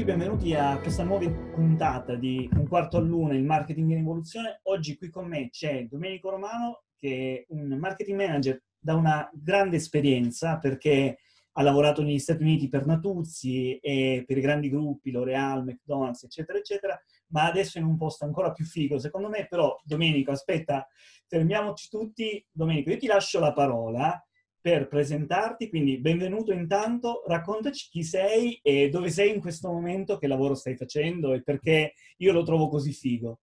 tutti, benvenuti a questa nuova puntata di Un quarto a luna, il marketing in evoluzione. Oggi qui con me c'è Domenico Romano, che è un marketing manager da una grande esperienza perché ha lavorato negli Stati Uniti per Natuzzi e per i grandi gruppi, L'Oreal, McDonald's, eccetera, eccetera, ma adesso in un posto ancora più figo, secondo me. Però, Domenico, aspetta, fermiamoci tutti. Domenico, io ti lascio la parola per presentarti, quindi benvenuto intanto, raccontaci chi sei e dove sei in questo momento, che lavoro stai facendo e perché io lo trovo così figo.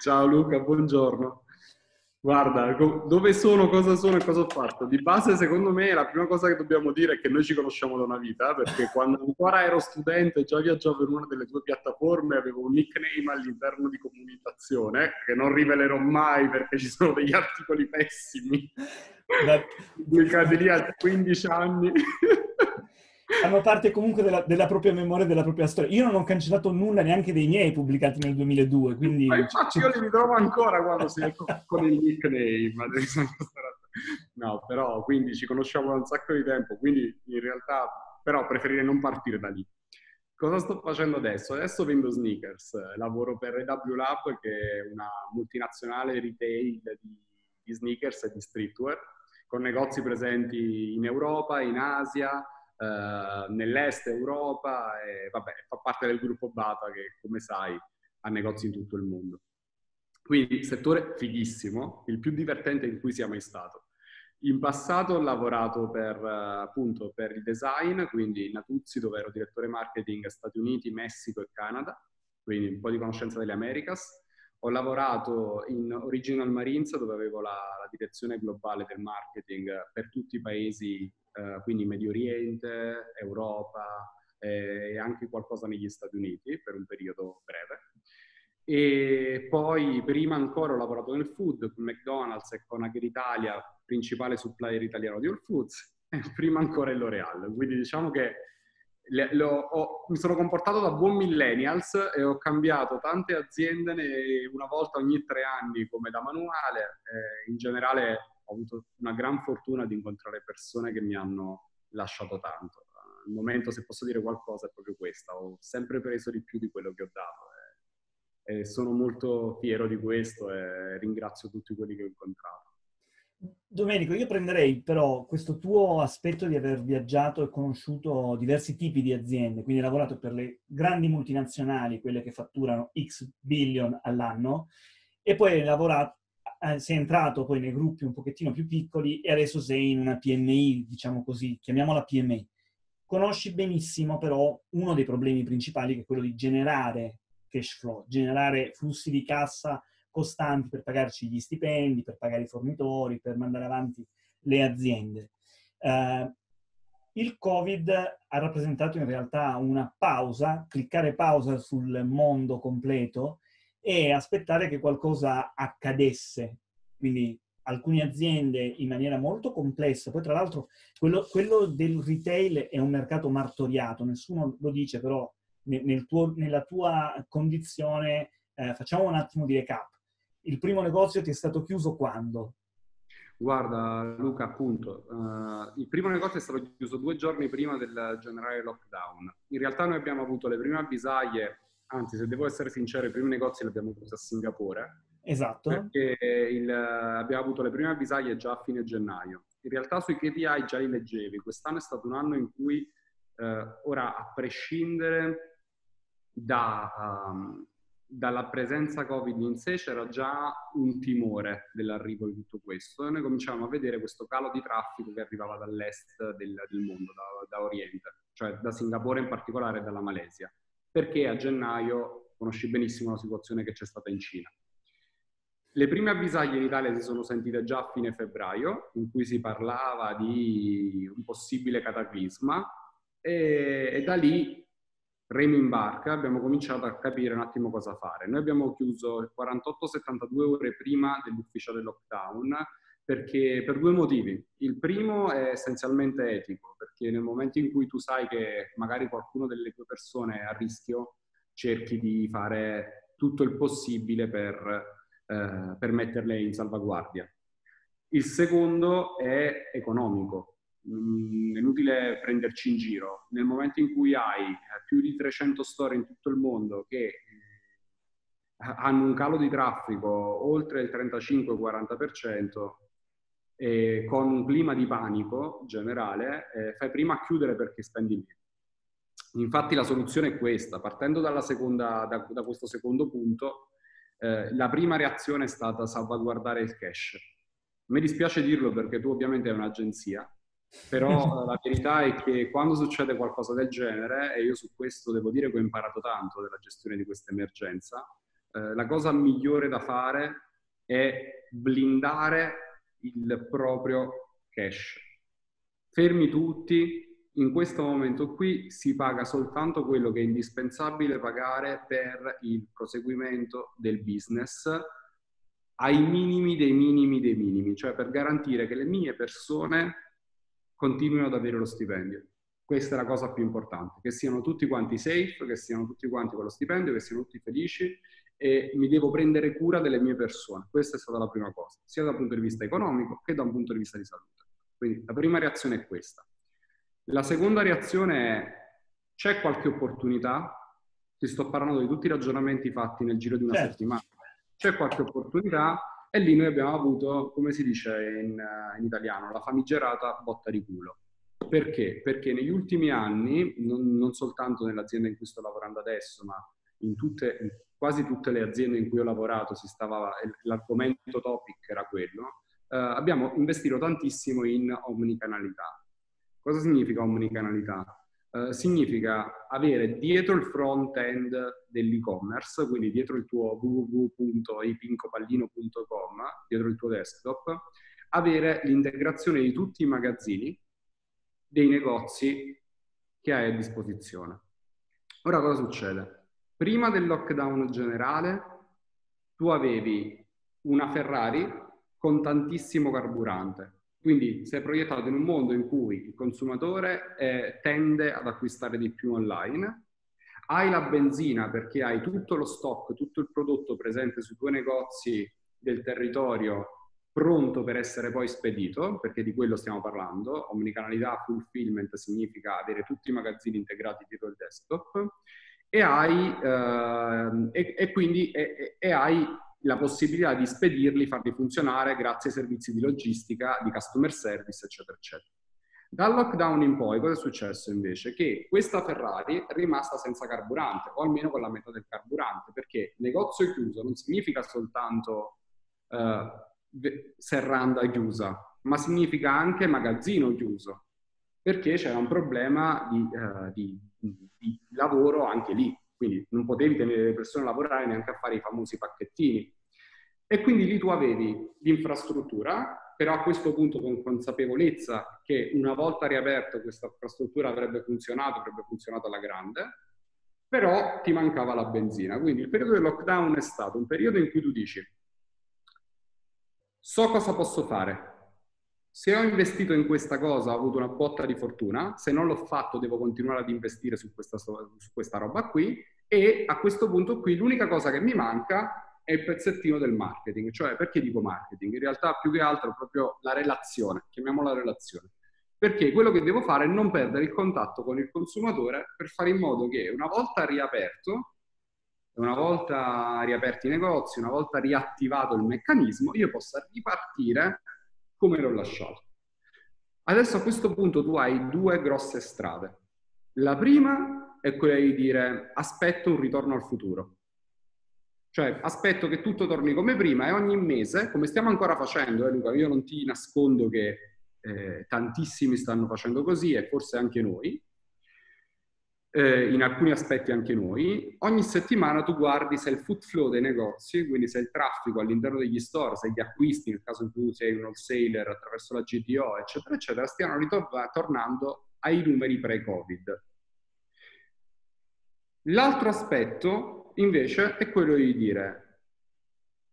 Ciao Luca, buongiorno. Guarda, dove sono, cosa sono e cosa ho fatto? Di base, secondo me, la prima cosa che dobbiamo dire è che noi ci conosciamo da una vita, perché quando ancora ero studente, già viaggiavo in una delle tue piattaforme, avevo un nickname all'interno di comunicazione, che non rivelerò mai perché ci sono degli articoli pessimi, pubblicati lì a 15 anni fanno parte comunque della, della, propria memoria della propria storia. Io non ho cancellato nulla neanche dei miei pubblicati nel 2002, quindi... Ma infatti io li ritrovo ancora quando sei con il nickname. No, però, quindi ci conosciamo da un sacco di tempo, quindi in realtà, però preferirei non partire da lì. Cosa sto facendo adesso? Adesso vendo sneakers, lavoro per EW Lab, che è una multinazionale retail di, di sneakers e di streetwear, con negozi presenti in Europa, in Asia, eh, nell'est Europa e vabbè, fa parte del gruppo Bata che come sai ha negozi in tutto il mondo. Quindi settore fighissimo, il più divertente in cui sia mai stato. In passato ho lavorato per, appunto, per il design, quindi in Natuzzi dove ero direttore marketing Stati Uniti, Messico e Canada, quindi un po' di conoscenza delle Americas. Ho lavorato in Original Marines dove avevo la, la direzione globale del marketing per tutti i paesi eh, quindi Medio Oriente, Europa eh, e anche qualcosa negli Stati Uniti per un periodo breve. E poi prima ancora ho lavorato nel food con McDonald's e con Agri Italia, principale supplier italiano di All Foods, e prima ancora il L'Oreal. Quindi diciamo che le, lo, ho, mi sono comportato da buon millennials e ho cambiato tante aziende una volta ogni tre anni come da manuale. Eh, in generale ho avuto una gran fortuna di incontrare persone che mi hanno lasciato tanto. Al momento, se posso dire qualcosa, è proprio questa. Ho sempre preso di più di quello che ho dato e, e sono molto fiero di questo e ringrazio tutti quelli che ho incontrato. Domenico, io prenderei però questo tuo aspetto di aver viaggiato e conosciuto diversi tipi di aziende, quindi hai lavorato per le grandi multinazionali, quelle che fatturano X billion all'anno, e poi hai lavorato, eh, sei entrato poi nei gruppi un pochettino più piccoli e adesso sei in una PMI, diciamo così, chiamiamola PMI. Conosci benissimo però uno dei problemi principali che è quello di generare cash flow, generare flussi di cassa costanti per pagarci gli stipendi, per pagare i fornitori, per mandare avanti le aziende. Uh, il Covid ha rappresentato in realtà una pausa, cliccare pausa sul mondo completo e aspettare che qualcosa accadesse. Quindi alcune aziende in maniera molto complessa. Poi tra l'altro quello, quello del retail è un mercato martoriato, nessuno lo dice, però nel tuo, nella tua condizione eh, facciamo un attimo di recap. Il primo negozio ti è stato chiuso quando? Guarda Luca, appunto, uh, il primo negozio è stato chiuso due giorni prima del generale lockdown. In realtà noi abbiamo avuto le prime avvisaglie anzi se devo essere sincero i primi negozi li abbiamo avuti a Singapore. Esatto. Perché il, abbiamo avuto le prime avvisaglie già a fine gennaio. In realtà sui KPI già li leggevi, quest'anno è stato un anno in cui eh, ora a prescindere da, um, dalla presenza Covid in sé c'era già un timore dell'arrivo di tutto questo e noi cominciamo a vedere questo calo di traffico che arrivava dall'est del, del mondo, da, da Oriente, cioè da Singapore in particolare e dalla Malesia perché a gennaio conosci benissimo la situazione che c'è stata in Cina. Le prime avvisaglie in Italia si sono sentite già a fine febbraio, in cui si parlava di un possibile cataclisma e, e da lì remo in barca, abbiamo cominciato a capire un attimo cosa fare. Noi abbiamo chiuso 48-72 ore prima dell'ufficiale lockdown perché, per due motivi. Il primo è essenzialmente etico, perché nel momento in cui tu sai che magari qualcuno delle tue persone è a rischio, cerchi di fare tutto il possibile per, eh, per metterle in salvaguardia. Il secondo è economico, Mm, è inutile prenderci in giro. Nel momento in cui hai più di 300 store in tutto il mondo che eh, hanno un calo di traffico oltre il 35-40%, e con un clima di panico generale, eh, fai prima a chiudere perché spendi meno. Infatti la soluzione è questa, partendo seconda, da, da, questo secondo punto, eh, la prima reazione è stata salvaguardare il cash. Mi dispiace dirlo perché tu ovviamente hai un'agenzia, però la verità è che quando succede qualcosa del genere, e io su questo devo dire che ho imparato tanto della gestione di questa emergenza, eh, la cosa migliore da fare è blindare il proprio cash. Fermi tutti, in questo momento qui si paga soltanto quello che è indispensabile pagare per il proseguimento del business ai minimi dei minimi dei minimi, cioè per garantire che le mie persone continuino ad avere lo stipendio. Questa è la cosa più importante, che siano tutti quanti safe, che siano tutti quanti con lo stipendio, che siano tutti felici e mi devo prendere cura delle mie persone. Questa è stata la prima cosa, sia dal punto di vista economico che da un punto di vista di salute. Quindi la prima reazione è questa. La seconda reazione è c'è qualche opportunità? Ti sto parlando di tutti i ragionamenti fatti nel giro di una certo. settimana. C'è qualche opportunità? E lì noi abbiamo avuto, come si dice in, in italiano, la famigerata botta di culo. Perché? Perché negli ultimi anni, non, non, soltanto nell'azienda in cui sto lavorando adesso, ma in, tutte, in quasi tutte le aziende in cui ho lavorato, stava, l'argomento topic era quello, eh, abbiamo investito tantissimo in omnicanalità. Cosa significa omnicanalità? Uh, significa avere dietro il front-end dell'e-commerce, quindi dietro il tuo www.ipincopallino.com, dietro il tuo desktop, avere l'integrazione di tutti i magazzini dei negozi che hai a disposizione. Ora cosa succede? Prima del lockdown generale tu avevi una Ferrari con tantissimo carburante, quindi è proiettato in un mondo in cui il consumatore eh, tende ad acquistare di più online, hai la benzina perché hai tutto lo stock, tutto il prodotto presente sui tuoi negozi del territorio pronto per essere poi spedito, perché di quello stiamo parlando. Omnicanalità fulfillment significa avere tutti i magazzini integrati dietro il desktop e hai, eh, e, e quindi e, e hai la possibilità di spedirli, farli funzionare grazie ai servizi di logistica, di customer service, eccetera, eccetera. Dal lockdown in poi cosa è successo invece? Che questa Ferrari è rimasta senza carburante, o almeno con la metà del carburante, perché negozio chiuso non significa soltanto uh, serranda chiusa, ma significa anche magazzino chiuso, perché c'era un problema di, uh, di, di lavoro anche lì quindi non potevi tenere le persone a lavorare neanche a fare i famosi pacchettini. E quindi lì tu avevi l'infrastruttura, però a questo punto con consapevolezza che una volta riaperto questa infrastruttura avrebbe funzionato, avrebbe funzionato alla grande, però ti mancava la benzina. Quindi il periodo del lockdown è stato un periodo in cui tu dici, so cosa posso fare, se ho investito in questa cosa ho avuto una botta di fortuna, se non l'ho fatto devo continuare ad investire su questa, su questa roba qui e a questo punto qui l'unica cosa che mi manca è il pezzettino del marketing, cioè perché dico marketing? In realtà più che altro proprio la relazione, chiamiamola relazione. Perché quello che devo fare è non perdere il contatto con il consumatore per fare in modo che una volta riaperto, una volta riaperti i negozi, una volta riattivato il meccanismo, io possa ripartire come l'ho lasciato. Adesso a questo punto tu hai due grosse strade. La prima è quella di dire aspetto un ritorno al futuro. Cioè aspetto che tutto torni come prima e ogni mese, come stiamo ancora facendo, eh, Luca, io non ti nascondo che eh, tantissimi stanno facendo così e forse anche noi, eh, in alcuni aspetti anche noi, ogni settimana tu guardi se il foot flow dei negozi, quindi se il traffico all'interno degli store, se gli acquisti, nel caso in cui sei un wholesaler attraverso la GTO, eccetera, eccetera, stiano ritornando ai numeri pre-Covid. L'altro aspetto, invece, è quello di dire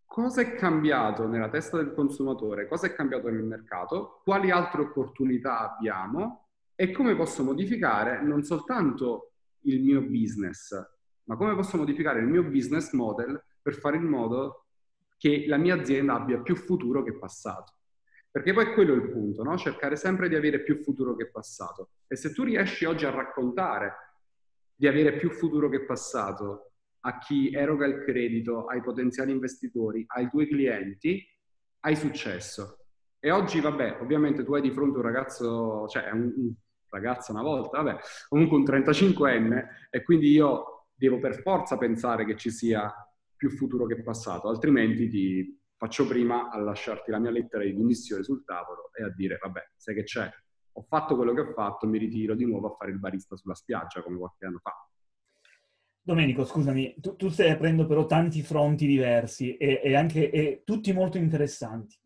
cosa è cambiato nella testa del consumatore, cosa è cambiato nel mercato, quali altre opportunità abbiamo e come posso modificare non soltanto il mio business, ma come posso modificare il mio business model per fare in modo che la mia azienda abbia più futuro che passato. Perché poi quello è il punto, no? cercare sempre di avere più futuro che passato. E se tu riesci oggi a raccontare di avere più futuro che passato a chi eroga il credito, ai potenziali investitori, ai tuoi clienti, hai successo. E oggi, vabbè, ovviamente tu hai di fronte un ragazzo, cioè un, un ragazzo una volta, vabbè, comunque un 35enne, e quindi io devo per forza pensare che ci sia più futuro che passato, altrimenti ti faccio prima a lasciarti la mia lettera di dimissione sul tavolo e a dire, vabbè, sai che c'è, ho fatto quello che ho fatto, mi ritiro di nuovo a fare il barista sulla spiaggia come qualche anno fa. Domenico, scusami, tu, tu stai aprendo però tanti fronti diversi e, e anche e tutti molto interessanti.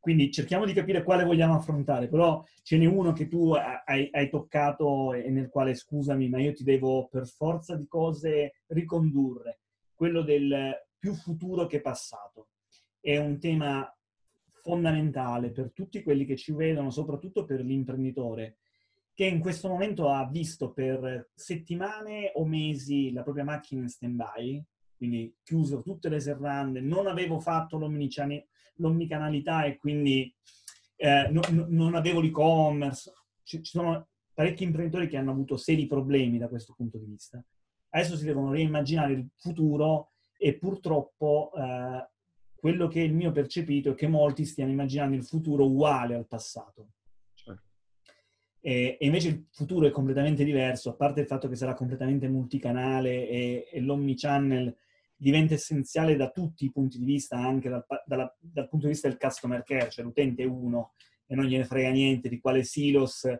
Quindi cerchiamo di capire quale vogliamo affrontare, però ce n'è uno che tu hai, hai, toccato e nel quale, scusami, ma io ti devo per forza di cose ricondurre, quello del più futuro che passato. È un tema fondamentale per tutti quelli che ci vedono, soprattutto per l'imprenditore, che in questo momento ha visto per settimane o mesi la propria macchina in stand-by, quindi chiuso tutte le serrande, non avevo fatto l'omnicanalità l'omnicanalità e quindi eh, no, no, non avevo l'e-commerce. Ci, ci, sono parecchi imprenditori che hanno avuto seri problemi da questo punto di vista. Adesso si devono reimmaginare il futuro e purtroppo eh, quello che è il mio percepito è che molti stiano immaginando il futuro uguale al passato. Certo. E, e, invece il futuro è completamente diverso, a parte il fatto che sarà completamente multicanale e, e l'omnichannel diventa essenziale da tutti i punti di vista, anche dal, dalla, dal punto di vista del customer care, cioè l'utente è uno e non gliene frega niente di quale silos, eh,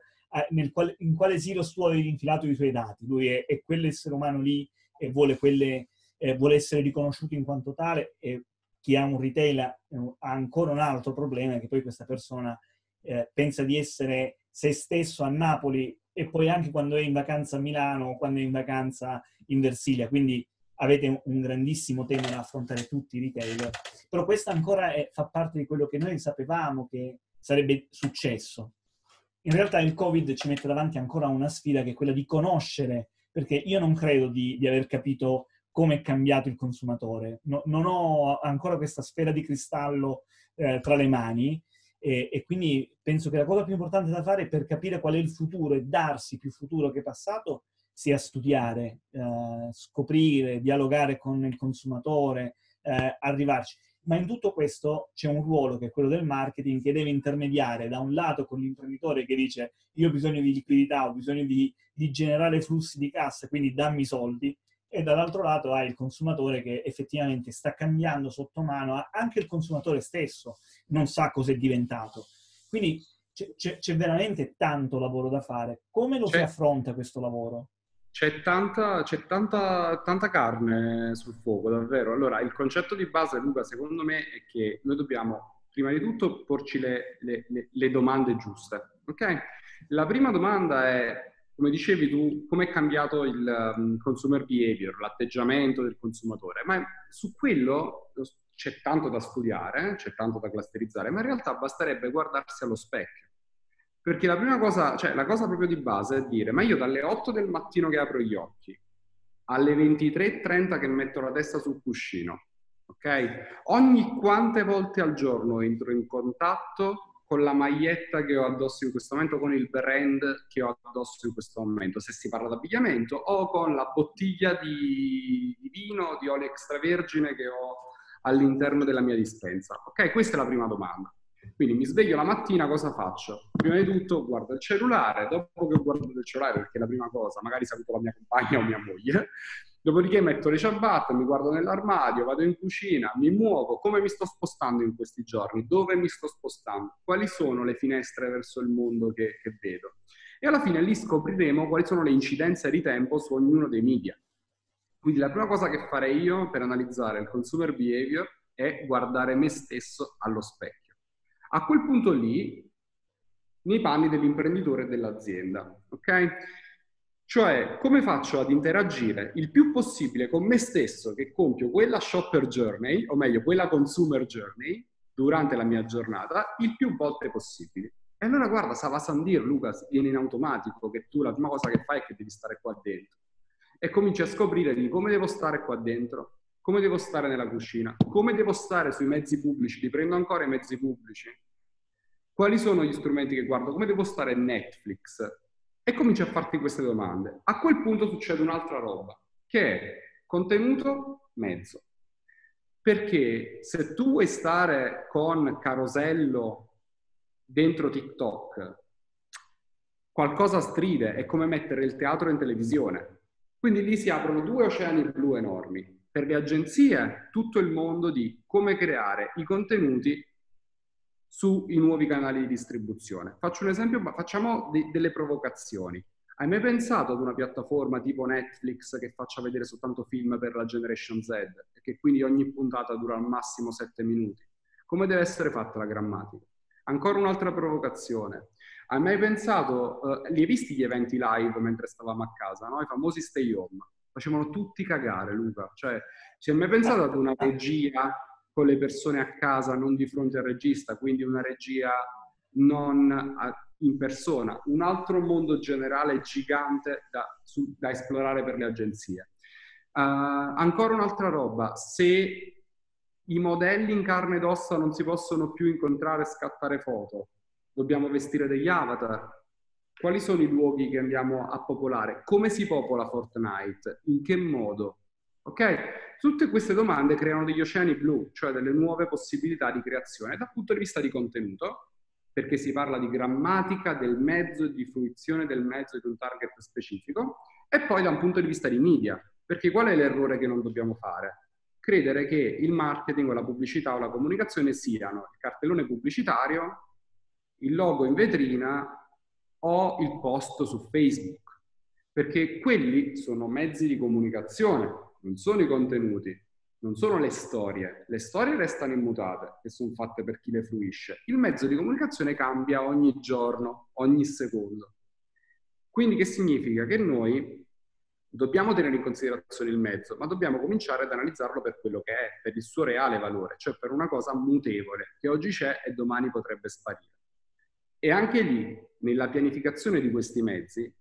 quale, in quale silos tu avevi infilato i tuoi dati. Lui è, è quell'essere umano lì e vuole, quelle, eh, vuole, essere riconosciuto in quanto tale e chi ha un retail ha ancora un altro problema, che poi questa persona eh, pensa di essere se stesso a Napoli e poi anche quando è in vacanza a Milano o quando è in vacanza in Versilia. Quindi avete un grandissimo tema da affrontare tutti i retailer, però questo ancora è, fa parte di quello che noi sapevamo che sarebbe successo. In realtà il Covid ci mette davanti ancora una sfida che è quella di conoscere, perché io non credo di, di aver capito come è cambiato il consumatore. No, non ho ancora questa sfera di cristallo eh, tra le mani e, e, quindi penso che la cosa più importante da fare per capire qual è il futuro e darsi più futuro che passato sia studiare, eh, scoprire, dialogare con il consumatore, eh, arrivarci. Ma in tutto questo c'è un ruolo che è quello del marketing che deve intermediare da un lato con l'imprenditore che dice io ho bisogno di liquidità, ho bisogno di, di generare flussi di cassa, quindi dammi soldi, e dall'altro lato hai il consumatore che effettivamente sta cambiando sotto mano, anche il consumatore stesso non sa cos'è diventato. Quindi c'è, c'è veramente tanto lavoro da fare. Come lo c'è. si affronta questo lavoro? C'è, tanta, c'è tanta, tanta, carne sul fuoco, davvero. Allora, il concetto di base, Luca, secondo me, è che noi dobbiamo, prima di tutto, porci le, le, le, domande giuste. Ok? La prima domanda è, come dicevi tu, come è cambiato il um, consumer behavior, l'atteggiamento del consumatore? Ma su quello c'è tanto da studiare, c'è tanto da clusterizzare, ma in realtà basterebbe guardarsi allo specchio. Perché la prima cosa, cioè la cosa proprio di base è dire, ma io dalle 8 del mattino che apro gli occhi alle 23.30 che metto la testa sul cuscino, ok? Ogni quante volte al giorno entro in contatto con la maglietta che ho addosso in questo momento, con il brand che ho addosso in questo momento, se si parla di abbigliamento, o con la bottiglia di, di vino, di olio extravergine che ho all'interno della mia dispensa. Ok, questa è la prima domanda. Quindi mi sveglio la mattina, cosa faccio? Prima di tutto guardo il cellulare, dopo che ho guardato il cellulare, perché è la prima cosa, magari saluto la mia compagna o mia moglie, dopodiché metto le ciabatte, mi guardo nell'armadio, vado in cucina, mi muovo, come mi sto spostando in questi giorni, dove mi sto spostando, quali sono le finestre verso il mondo che, che vedo. E alla fine lì scopriremo quali sono le incidenze di tempo su ognuno dei media. Quindi la prima cosa che farei io per analizzare il consumer behavior è guardare me stesso allo specchio. A quel punto lì, nei panni dell'imprenditore e dell'azienda, ok? Cioè, come faccio ad interagire il più possibile con me stesso che compio quella shopper journey, o meglio, quella consumer journey, durante la mia giornata, il più volte possibile. E allora guarda, Sava Sandir, Luca, viene in automatico che tu la prima cosa che fai è che devi stare qua dentro. E cominci a scoprire di come devo stare qua dentro, come devo stare nella cucina? Come devo stare sui mezzi pubblici? Li prendo ancora i mezzi pubblici? quali sono gli strumenti che guardo, come devo stare Netflix e cominci a farti queste domande. A quel punto succede un'altra roba, che è contenuto mezzo. Perché se tu vuoi stare con carosello dentro TikTok, qualcosa stride, è come mettere il teatro in televisione. Quindi lì si aprono due oceani blu enormi. Per le agenzie tutto il mondo di come creare i contenuti sui nuovi canali di distribuzione. Faccio un esempio, facciamo de- delle provocazioni. Hai mai pensato ad una piattaforma tipo Netflix che faccia vedere soltanto film per la Generation Z e che quindi ogni puntata dura al massimo 7 minuti? Come deve essere fatta la grammatica? Ancora un'altra provocazione. Hai mai pensato, uh, li hai visti gli eventi live mentre stavamo a casa, no? i famosi stay home? Facevano tutti cagare, Luca. Cioè, ci hai mai pensato ad una regia con le persone a casa, non di fronte al regista, quindi una regia non in persona, un altro mondo generale gigante da, su, da esplorare per le agenzie. Uh, ancora un'altra roba, se i modelli in carne ed ossa non si possono più incontrare e scattare foto, dobbiamo vestire degli avatar. Quali sono i luoghi che andiamo a popolare? Come si popola Fortnite? In che modo? Ok? Tutte queste domande creano degli oceani blu, cioè delle nuove possibilità di creazione dal punto di vista di contenuto, perché si parla di grammatica del mezzo di fruizione del mezzo di un target specifico, e poi da un punto di vista di media, perché qual è l'errore che non dobbiamo fare? Credere che il marketing o la pubblicità o la comunicazione siano il cartellone pubblicitario, il logo in vetrina o il post su Facebook, perché quelli sono mezzi di comunicazione, non sono i contenuti, non sono le storie. Le storie restano immutate e sono fatte per chi le fruisce. Il mezzo di comunicazione cambia ogni giorno, ogni secondo. Quindi che significa? Che noi dobbiamo tenere in considerazione il mezzo, ma dobbiamo cominciare ad analizzarlo per quello che è, per il suo reale valore, cioè per una cosa mutevole, che oggi c'è e domani potrebbe sparire. E anche lì, nella pianificazione di questi mezzi,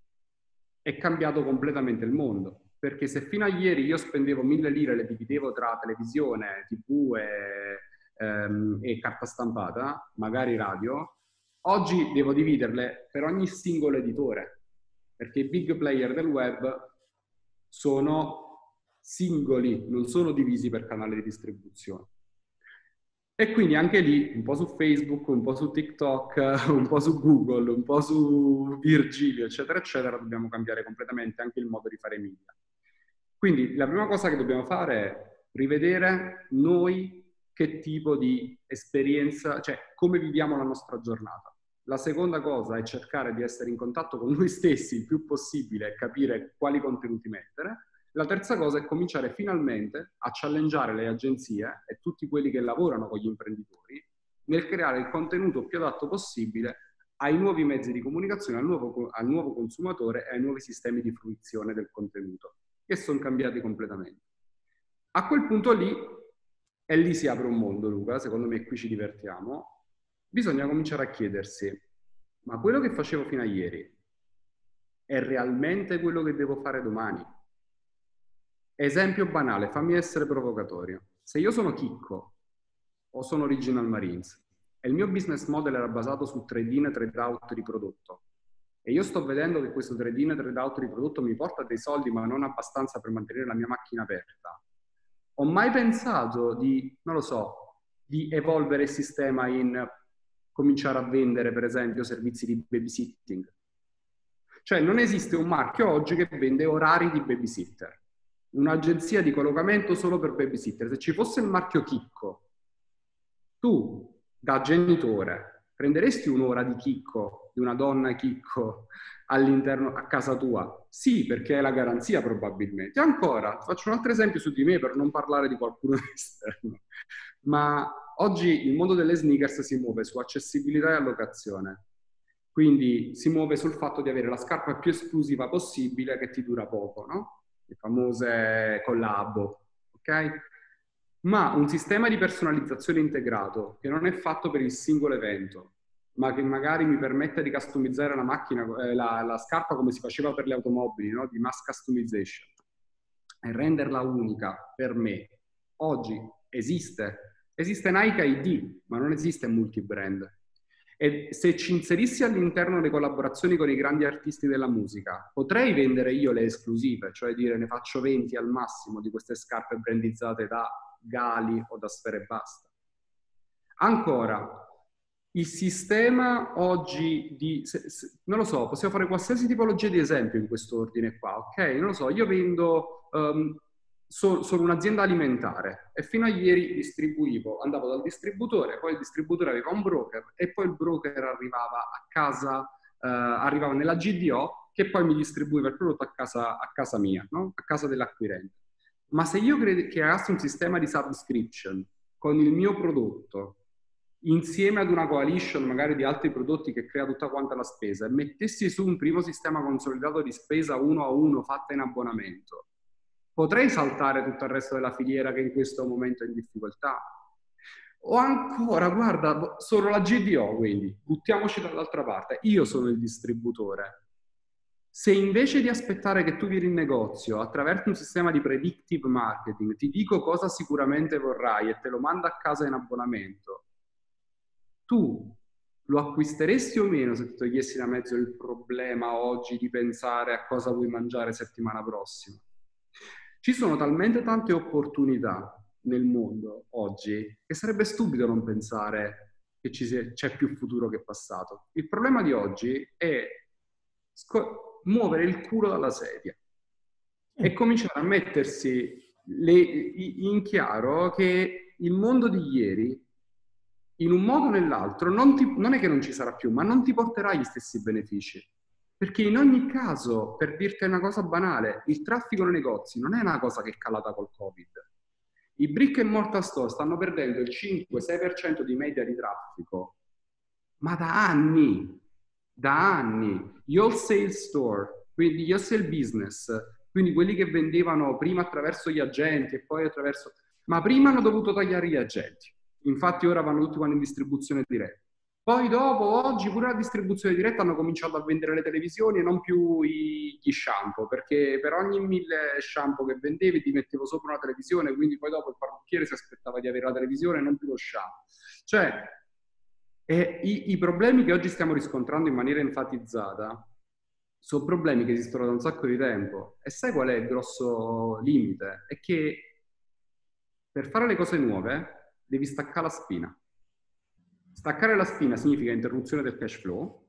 è cambiato completamente il mondo perché se fino a ieri io spendevo mille lire e le dividevo tra televisione, tv e, ehm, e carta stampata, magari radio, oggi devo dividerle per ogni singolo editore, perché i big player del web sono singoli, non sono divisi per canale di distribuzione. E quindi anche lì, un po' su Facebook, un po' su TikTok, un po' su Google, un po' su Virgilio, eccetera, eccetera, dobbiamo cambiare completamente anche il modo di fare media. Quindi la prima cosa che dobbiamo fare è rivedere noi che tipo di esperienza, cioè come viviamo la nostra giornata. La seconda cosa è cercare di essere in contatto con noi stessi il più possibile e capire quali contenuti mettere. La terza cosa è cominciare finalmente a challengeare le agenzie e tutti quelli che lavorano con gli imprenditori nel creare il contenuto più adatto possibile ai nuovi mezzi di comunicazione, al nuovo, al nuovo consumatore e ai nuovi sistemi di fruizione del contenuto che sono cambiati completamente. A quel punto lì, e lì si apre un mondo, Luca, secondo me qui ci divertiamo, bisogna cominciare a chiedersi, ma quello che facevo fino a ieri è realmente quello che devo fare domani? Esempio banale, fammi essere provocatorio. Se io sono Chicco o sono Original Marines e il mio business model era basato su trade-in e trade-out di prodotto, e io sto vedendo che questo trade-in e trade-out di prodotto mi porta dei soldi, ma non abbastanza per mantenere la mia macchina aperta. Ho mai pensato di, non lo so, di evolvere il sistema in cominciare a vendere, per esempio, servizi di babysitting? Cioè, non esiste un marchio oggi che vende orari di babysitter. Un'agenzia di collocamento solo per babysitter. Se ci fosse il marchio Chicco, tu, da genitore, prenderesti un'ora di Chicco di una donna chicco all'interno a casa tua? Sì, perché è la garanzia probabilmente. Ancora, faccio un altro esempio su di me per non parlare di qualcuno esterno. Ma oggi il mondo delle sneakers si muove su accessibilità e allocazione. Quindi si muove sul fatto di avere la scarpa più esclusiva possibile che ti dura poco, no? Le famose collabo, ok? Ma un sistema di personalizzazione integrato che non è fatto per il singolo evento, ma che magari mi permette di customizzare la macchina, eh, la, la, scarpa come si faceva per le automobili, no? di mass customization, e renderla unica per me. Oggi esiste, esiste Nike ID, ma non esiste multibrand. E se ci inserissi all'interno le collaborazioni con i grandi artisti della musica, potrei vendere io le esclusive, cioè dire ne faccio 20 al massimo di queste scarpe brandizzate da Gali o da Sfere Basta. Ancora, il sistema oggi di... Se, se, non lo so, possiamo fare qualsiasi tipologia di esempio in questo ordine qua, ok? Non lo so, io vendo... Um, so, sono un'azienda alimentare e fino a ieri distribuivo, andavo dal distributore, poi il distributore aveva un broker e poi il broker arrivava a casa, eh, arrivava nella GDO che poi mi distribuiva il prodotto a casa, a casa mia, no? a casa dell'acquirente. Ma se io creassi un sistema di subscription con il mio prodotto insieme ad una coalition magari di altri prodotti che crea tutta quanta la spesa e mettessi su un primo sistema consolidato di spesa uno a uno fatta in abbonamento, potrei saltare tutto il resto della filiera che in questo momento è in difficoltà. O ancora, guarda, sono la GDO, quindi buttiamoci dall'altra parte, io sono il distributore. Se invece di aspettare che tu vieni in negozio attraverso un sistema di predictive marketing ti dico cosa sicuramente vorrai e te lo mando a casa in abbonamento, tu lo acquisteresti o meno se ti togliessi da mezzo il problema oggi di pensare a cosa vuoi mangiare settimana prossima? Ci sono talmente tante opportunità nel mondo oggi che sarebbe stupido non pensare che sia, c'è più futuro che passato. Il problema di oggi è sco- muovere il culo dalla sedia e mm. cominciare a mettersi le, in chiaro che il mondo di ieri, in un modo o nell'altro, non, ti, non è che non ci sarà più, ma non ti porterà gli stessi benefici. Perché in ogni caso, per dirti una cosa banale, il traffico nei negozi non è una cosa che è calata col Covid. I brick and mortar store stanno perdendo il 5-6% di media di traffico, ma da anni, da anni. Gli wholesale store, quindi gli wholesale business, quindi quelli che vendevano prima attraverso gli agenti e poi attraverso... Ma prima hanno dovuto tagliare gli agenti. Infatti ora vanno tutti quanti in distribuzione diretta. Poi dopo, oggi pure la distribuzione diretta hanno cominciato a vendere le televisioni e non più gli shampoo, perché per ogni mille shampoo che vendevi ti mettevo sopra una televisione, quindi poi dopo il parrucchiere si aspettava di avere la televisione e non più lo shampoo. Cioè, eh, i, i problemi che oggi stiamo riscontrando in maniera enfatizzata sono problemi che esistono da un sacco di tempo. E sai qual è il grosso limite? È che per fare le cose nuove devi staccare la spina. Staccare la spina significa interruzione del cash flow.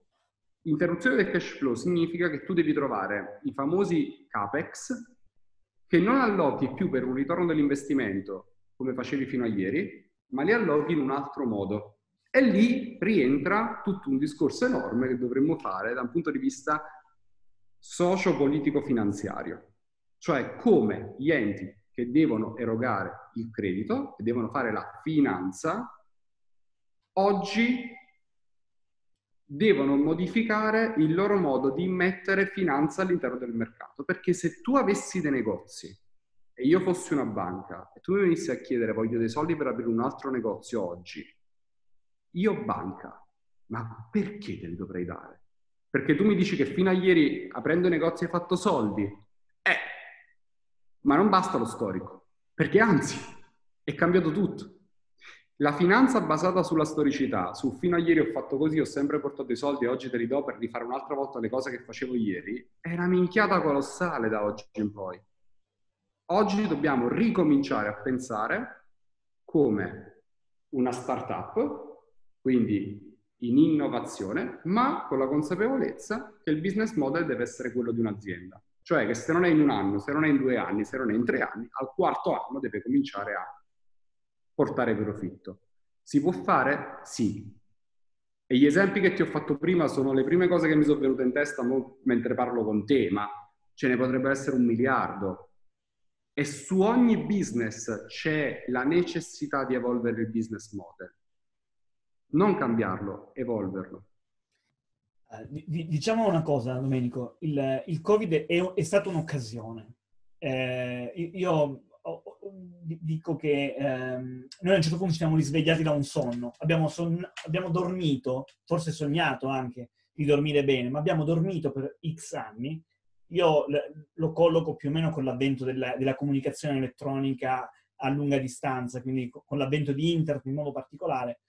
Interruzione del cash flow significa che tu devi trovare i famosi capex che non allochi più per un ritorno dell'investimento come facevi fino a ieri, ma li allochi in un altro modo. E lì rientra tutto un discorso enorme che dovremmo fare da un punto di vista socio-politico-finanziario, cioè come gli enti che devono erogare il credito, che devono fare la finanza, oggi devono modificare il loro modo di mettere finanza all'interno del mercato. Perché se tu avessi dei negozi e io fossi una banca e tu mi venissi a chiedere voglio dei soldi per aprire un altro negozio oggi, io banca, ma perché te li dovrei dare? Perché tu mi dici che fino a ieri aprendo negozi hai fatto soldi. Eh, ma non basta lo storico, perché anzi è cambiato tutto. La finanza basata sulla storicità, su fino a ieri ho fatto così, ho sempre portato i soldi e oggi te li do per rifare un'altra volta le cose che facevo ieri, è una minchiata colossale da oggi in poi. Oggi dobbiamo ricominciare a pensare come una startup, quindi in innovazione, ma con la consapevolezza che il business model deve essere quello di un'azienda. Cioè che se non è in un anno, se non è in due anni, se non è in tre anni, al quarto anno deve cominciare a portare profitto. Si può fare? Sì. E gli esempi che ti ho fatto prima sono le prime cose che mi sono venute in testa mentre parlo con te, ma ce ne potrebbe essere un miliardo. E su ogni business c'è la necessità di evolvere il business model. Non cambiarlo, evolverlo. Uh, diciamo una cosa, Domenico, il, il Covid è, è, stata un'occasione. Eh, io dico che ehm, noi a un certo punto ci siamo risvegliati da un sonno, abbiamo, son- abbiamo dormito, forse sognato anche di dormire bene, ma abbiamo dormito per X anni. Io lo colloco più o meno con l'avvento della, della comunicazione elettronica a lunga distanza, quindi con l'avvento di internet in modo particolare.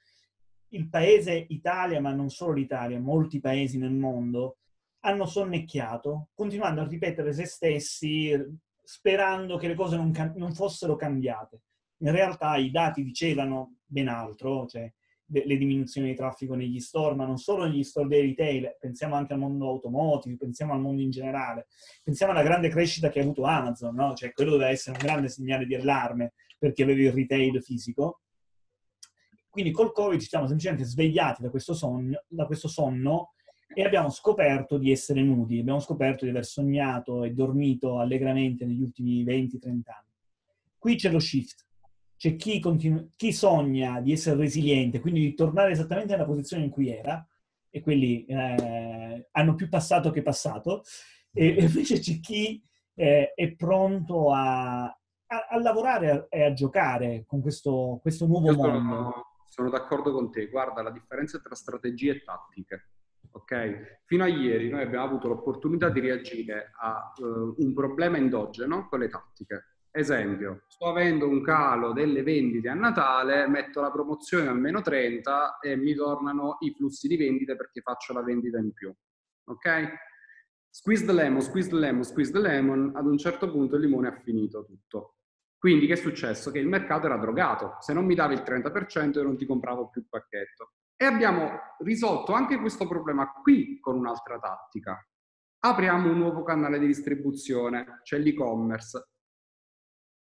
il paese Italia, ma non solo l'Italia, molti paesi nel mondo, hanno sonnecchiato, continuando a ripetere se stessi, sperando che le cose non, non fossero cambiate. In realtà i dati dicevano ben altro, cioè le diminuzioni di traffico negli store, ma non solo negli store dei retail, pensiamo anche al mondo automotive, pensiamo al mondo in generale, pensiamo alla grande crescita che ha avuto Amazon, no? cioè quello doveva essere un grande segnale di allarme perché avevi il retail fisico. Quindi col Covid ci siamo semplicemente svegliati da questo, sogno, da questo sonno e abbiamo scoperto di essere nudi, abbiamo scoperto di aver sognato e dormito allegramente negli ultimi 20-30 anni. Qui c'è lo shift c'è chi, continu- chi, sogna di essere resiliente, quindi di tornare esattamente nella posizione in cui era, e quelli eh, hanno più passato che passato, e, invece c'è chi eh, è pronto a, a, a lavorare e a, a, giocare con questo, questo nuovo sono, mondo. Sono d'accordo con te, guarda, la differenza tra strategie e tattiche. Ok? Fino a ieri noi abbiamo avuto l'opportunità di reagire a uh, un problema endogeno con le tattiche Esempio, sto avendo un calo delle vendite a Natale, metto la promozione almeno 30 e mi tornano i flussi di vendite perché faccio la vendita in più. Ok? Squeeze the lemon, squeeze the lemon, squeeze the lemon, ad un certo punto il limone ha finito tutto. Quindi che è successo? Che il mercato era drogato. Se non mi davi il 30% io non ti compravo più il pacchetto. E abbiamo risolto anche questo problema qui con un'altra tattica. Apriamo un nuovo canale di distribuzione, c'è l'e-commerce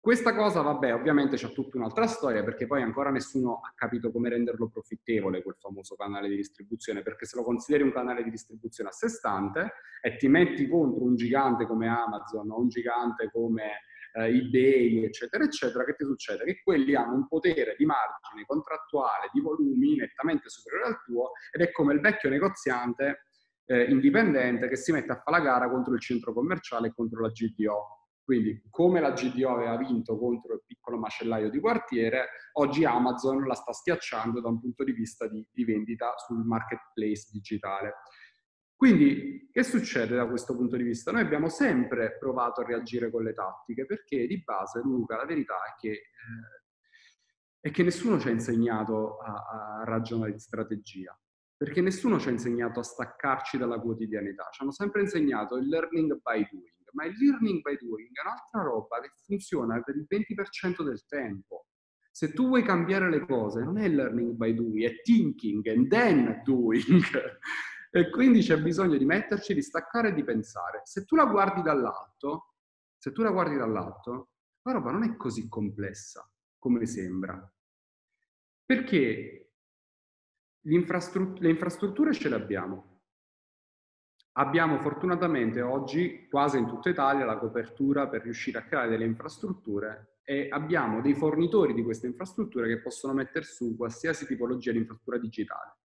questa cosa, vabbè, ovviamente c'è tutta un'altra storia perché poi ancora nessuno ha capito come renderlo profittevole quel famoso canale di distribuzione, perché se lo consideri un canale di distribuzione a sé stante e ti metti contro un gigante come Amazon o un gigante come eh, eBay, eccetera, eccetera, che ti succede? Che quelli hanno un potere di margine contrattuale, di volumi nettamente superiore al tuo ed è come il vecchio negoziante eh, indipendente che si mette a fare la gara contro il centro commerciale e contro la GDO quindi, come la GDO aveva vinto contro il piccolo macellaio di quartiere, oggi Amazon la sta schiacciando da un punto di vista di, di vendita sul marketplace digitale. Quindi, che succede da questo punto di vista? Noi abbiamo sempre provato a reagire con le tattiche, perché di base, Luca, la verità è che, eh, è che nessuno ci ha insegnato a, a ragionare di strategia perché nessuno ci ha insegnato a staccarci dalla quotidianità, ci hanno sempre insegnato il learning by doing ma il learning by doing è un'altra roba che funziona per il 20% del tempo. Se tu vuoi cambiare le cose, non è learning by doing, è thinking and then doing. E quindi c'è bisogno di metterci, di staccare e di pensare. Se tu la guardi dall'alto, se tu la guardi dall'alto, la roba non è così complessa come sembra. Perché le infrastrutture ce le abbiamo, Abbiamo fortunatamente oggi quasi in tutta Italia la copertura per riuscire a creare delle infrastrutture e abbiamo dei fornitori di queste infrastrutture che possono mettere su qualsiasi tipologia di infrastruttura digitale.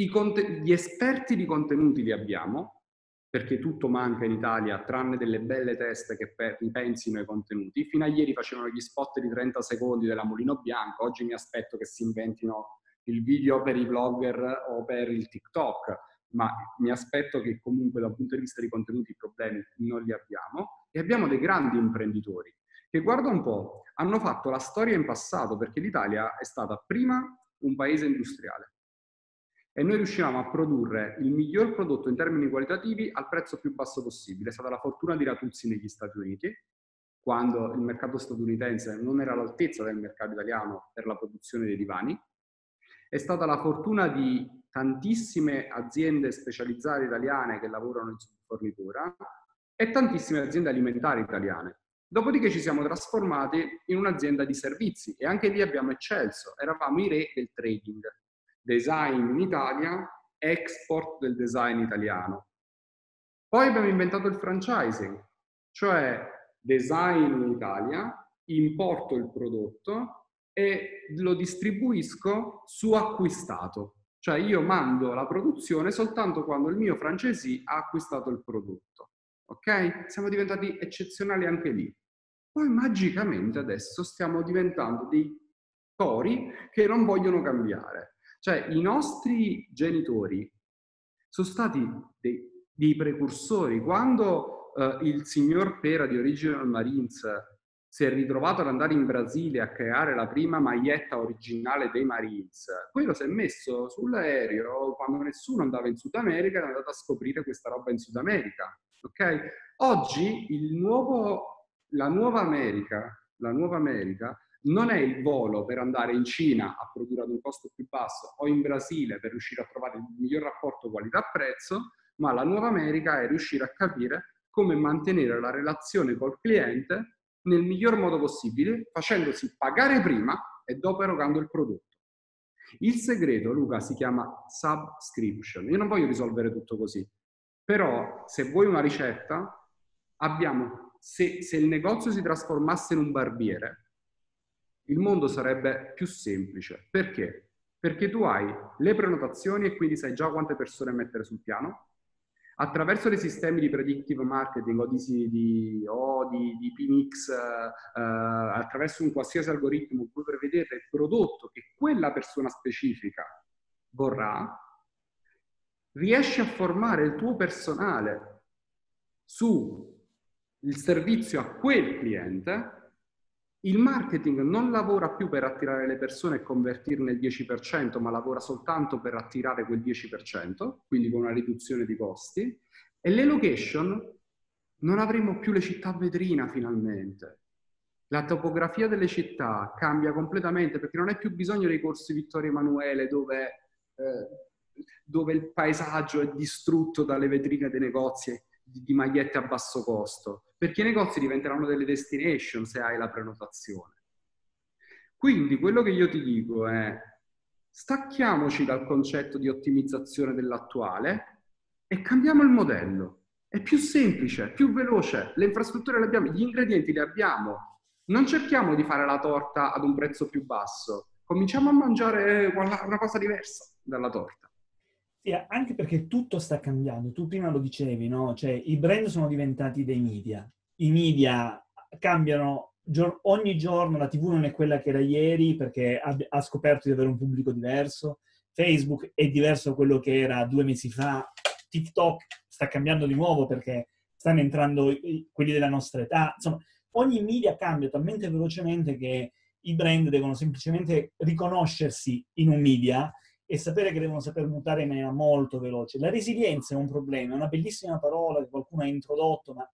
Gli esperti di contenuti li abbiamo, perché tutto manca in Italia, tranne delle belle teste che pe- ripensino ai contenuti. Fino a ieri facevano gli spot di 30 secondi della Mulino Bianco, oggi mi aspetto che si inventino il video per i vlogger o per il TikTok ma mi aspetto che comunque dal punto di vista dei contenuti i problemi non li abbiamo e abbiamo dei grandi imprenditori che guarda un po', hanno fatto la storia in passato perché l'Italia è stata prima un paese industriale e noi riuscivamo a produrre il miglior prodotto in termini qualitativi al prezzo più basso possibile. È stata la fortuna di Ratuzzi negli Stati Uniti, quando il mercato statunitense non era all'altezza del mercato italiano per la produzione dei divani. È stata la fortuna di tantissime aziende specializzate italiane che lavorano in subfornitura e tantissime aziende alimentari italiane. Dopodiché ci siamo trasformati in un'azienda di servizi e anche lì abbiamo eccelso. Eravamo i re del trading. Design in Italia, export del design italiano. Poi abbiamo inventato il franchising, cioè design in Italia, importo il prodotto e lo distribuisco su acquistato. Cioè io mando la produzione soltanto quando il mio francesi ha acquistato il prodotto. Ok? Siamo diventati eccezionali anche lì. Poi magicamente adesso stiamo diventando dei tori che non vogliono cambiare. Cioè i nostri genitori sono stati dei, dei precursori. Quando uh, il signor Pera di Original Marines si è ritrovato ad andare in Brasile a creare la prima maglietta originale dei Marines, quello si è messo sull'aereo quando nessuno andava in Sud America è andato a scoprire questa roba in Sud America. Okay? Oggi nuovo, la nuova America, la nuova America non è il volo per andare in Cina a produrre ad un costo più basso o in Brasile per riuscire a trovare il miglior rapporto qualità-prezzo, ma la nuova America è riuscire a capire come mantenere la relazione col cliente nel miglior modo possibile, facendosi pagare prima e dopo erogando il prodotto. Il segreto, Luca, si chiama subscription. Io non voglio risolvere tutto così, però se vuoi una ricetta, abbiamo, se, se il negozio si trasformasse in un barbiere, il mondo sarebbe più semplice. Perché? Perché tu hai le prenotazioni e quindi sai già quante persone mettere sul piano, attraverso dei sistemi di predictive marketing o di, di, o di, di PMX, eh, attraverso un qualsiasi algoritmo, puoi prevedere il prodotto che quella persona specifica vorrà, riesci a formare il tuo personale sul servizio a quel cliente il marketing non lavora più per attirare le persone e convertirne il 10%, ma lavora soltanto per attirare quel 10%, quindi con una riduzione di costi. E le location non avremo più le città vetrina finalmente. La topografia delle città cambia completamente perché non hai più bisogno dei corsi Vittorio Emanuele dove, eh, dove il paesaggio è distrutto dalle vetrine dei negozi di, magliette a basso costo perché i negozi diventeranno delle destination se hai la prenotazione. Quindi quello che io ti dico è stacchiamoci dal concetto di ottimizzazione dell'attuale e cambiamo il modello. È più semplice, più veloce, le infrastrutture le abbiamo, gli ingredienti li abbiamo. Non cerchiamo di fare la torta ad un prezzo più basso, cominciamo a mangiare una cosa diversa dalla torta. Sì, anche perché tutto sta cambiando. Tu prima lo dicevi, no? Cioè, i brand sono diventati dei media. I media cambiano gior- ogni giorno, la TV non è quella che era ieri perché ha, ha scoperto di avere un pubblico diverso. Facebook è diverso da quello che era due mesi fa. TikTok sta cambiando di nuovo perché stanno entrando quelli della nostra età. Insomma, ogni media cambia talmente velocemente che i brand devono semplicemente riconoscersi in un media e sapere che devono saper mutare in maniera molto veloce. La resilienza è un problema, è una bellissima parola che qualcuno ha introdotto, ma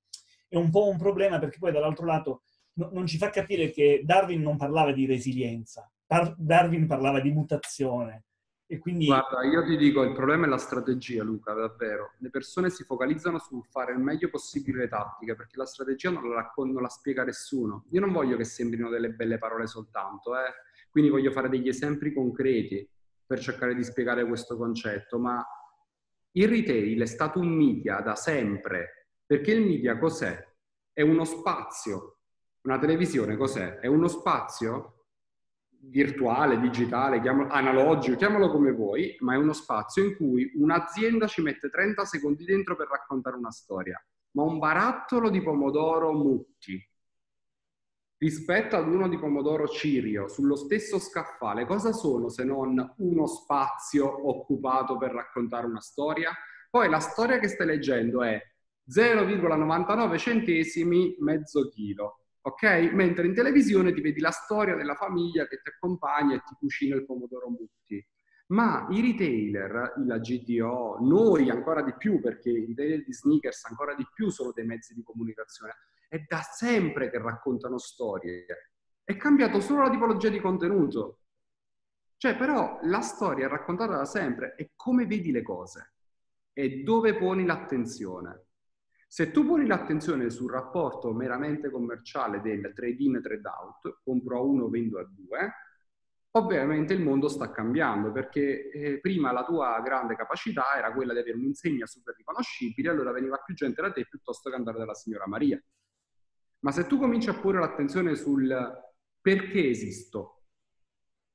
è un po' un problema perché poi dall'altro lato no, non ci fa capire che Darwin non parlava di resilienza, Par- Darwin parlava di mutazione. E quindi... Guarda, io ti dico, il problema è la strategia, Luca, davvero. Le persone si focalizzano sul fare il meglio possibile le tattiche, perché la strategia non la, non la spiega nessuno. Io non voglio che sembrino delle belle parole soltanto, eh? quindi voglio fare degli esempi concreti per cercare di spiegare questo concetto, ma il retail è stato un media da sempre, perché il media cos'è? È uno spazio. Una televisione cos'è? È uno spazio virtuale, digitale, chiamalo, analogico, chiamalo come vuoi, ma è uno spazio in cui un'azienda ci mette 30 secondi dentro per raccontare una storia. Ma un barattolo di pomodoro Mutti rispetto ad uno di pomodoro cirio sullo stesso scaffale, cosa sono se non uno spazio occupato per raccontare una storia? Poi la storia che stai leggendo è 0,99 centesimi mezzo chilo, ok? Mentre in televisione ti vedi la storia della famiglia che ti accompagna e ti cucina il pomodoro mutti. Ma i retailer, la GDO, noi ancora di più, perché i retailer di sneakers ancora di più sono dei mezzi di comunicazione, è da sempre che raccontano storie. È cambiato solo la tipologia di contenuto. Cioè, però, la storia è raccontata da sempre e come vedi le cose e dove poni l'attenzione. Se tu poni l'attenzione sul rapporto meramente commerciale del trade in, trade out, compro a uno, vendo a due, ovviamente il mondo sta cambiando perché eh, prima la tua grande capacità era quella di avere un'insegna super riconoscibile, allora veniva più gente da te piuttosto che andare dalla signora Maria. Ma se tu cominci a porre l'attenzione sul perché esisto,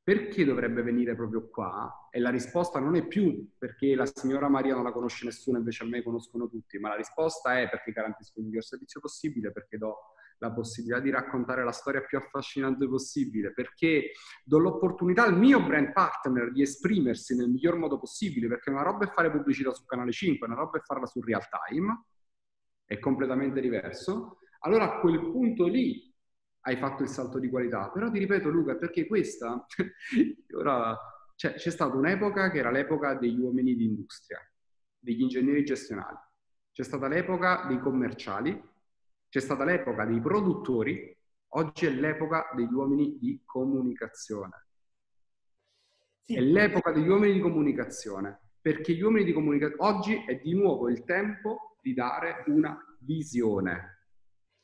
perché dovrebbe venire proprio qua, e la risposta non è più perché la signora Maria non la conosce nessuno, invece a me conoscono tutti, ma la risposta è perché garantisco il miglior servizio possibile, perché do la possibilità di raccontare la storia più affascinante possibile, perché do l'opportunità al mio brand partner di esprimersi nel miglior modo possibile, perché una roba è fare pubblicità su Canale 5, una roba è farla su real time, è completamente diverso allora a quel punto lì hai fatto il salto di qualità. Però ti ripeto Luca, perché questa, ora cioè, c'è stata un'epoca che era l'epoca degli uomini di industria, degli ingegneri gestionali, c'è stata l'epoca dei commerciali, c'è stata l'epoca dei produttori, oggi è l'epoca degli uomini di comunicazione. Sì. È l'epoca degli uomini di comunicazione, perché gli uomini di comunicazione, oggi è di nuovo il tempo di dare una visione.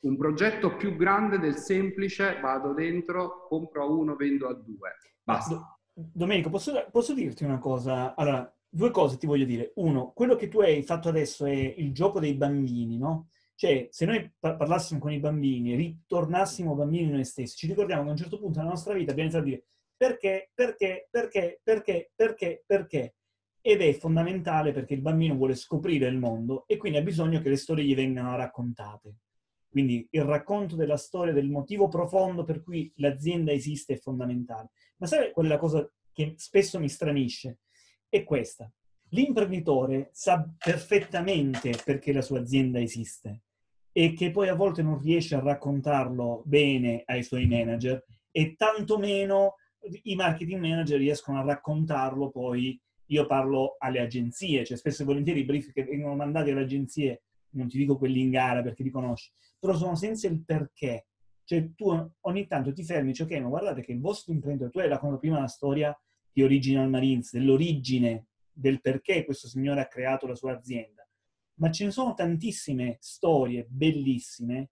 Un progetto più grande del semplice, vado dentro, compro a uno, vendo a due. Basta. Domenico, posso, posso dirti una cosa? Allora, due cose ti voglio dire. Uno, quello che tu hai fatto adesso è il gioco dei bambini, no? Cioè, se noi parlassimo con i bambini, ritornassimo bambini noi stessi, ci ricordiamo che a un certo punto nella nostra vita abbiamo iniziato a dire perché, perché, perché, perché, perché, perché. Ed è fondamentale perché il bambino vuole scoprire il mondo e quindi ha bisogno che le storie gli vengano raccontate. Quindi il racconto della storia, del motivo profondo per cui l'azienda esiste è fondamentale. Ma sai qual è la cosa che spesso mi stranisce? È questa. L'imprenditore sa perfettamente perché la sua azienda esiste e che poi a volte non riesce a raccontarlo bene ai suoi manager e tantomeno i marketing manager riescono a raccontarlo poi, io parlo alle agenzie, cioè spesso e volentieri i brief che vengono mandati alle agenzie, non ti dico quelli in gara perché li conosci, però sono senza il perché. Cioè tu ogni tanto ti fermi e dici, ok, ma guardate che il vostro imprenditore, tu hai raccontato prima la storia di Original Marines, dell'origine, del perché questo signore ha creato la sua azienda, ma ce ne sono tantissime storie bellissime